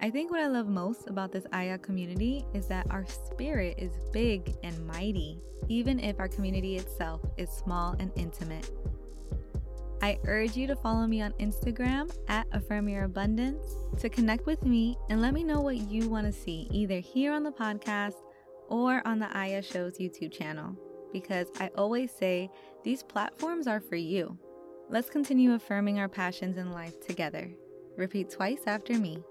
I think what I love most about this Aya community is that our spirit is big and mighty, even if our community itself is small and intimate. I urge you to follow me on Instagram at Affirm Your Abundance to connect with me and let me know what you want to see either here on the podcast or on the Aya Show's YouTube channel. Because I always say these platforms are for you. Let's continue affirming our passions in life together. Repeat twice after me.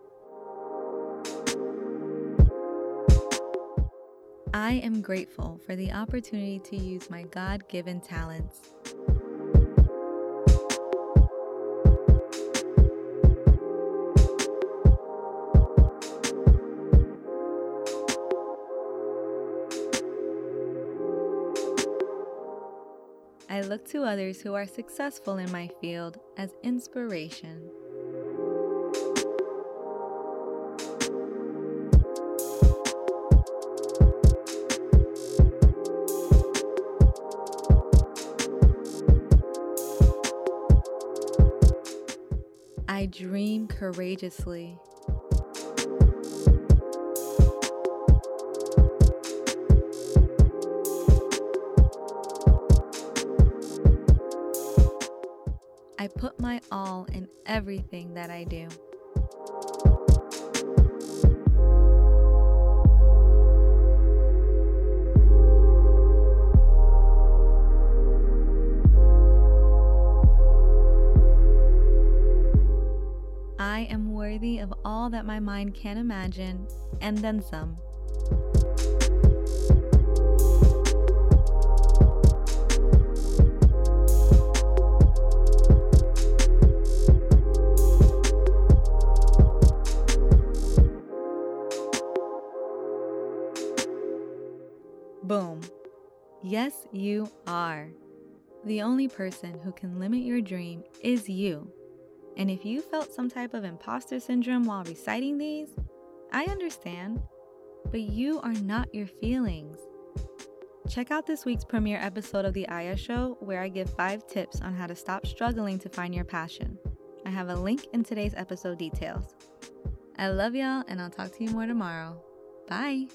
I am grateful for the opportunity to use my God given talents. I look to others who are successful in my field as inspiration. I dream courageously. I put my all in everything that I do. I am worthy of all that my mind can imagine, and then some. Boom. Yes, you are. The only person who can limit your dream is you. And if you felt some type of imposter syndrome while reciting these, I understand. But you are not your feelings. Check out this week's premiere episode of The Aya Show, where I give five tips on how to stop struggling to find your passion. I have a link in today's episode details. I love y'all, and I'll talk to you more tomorrow. Bye.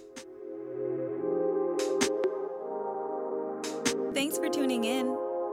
Thanks for tuning in.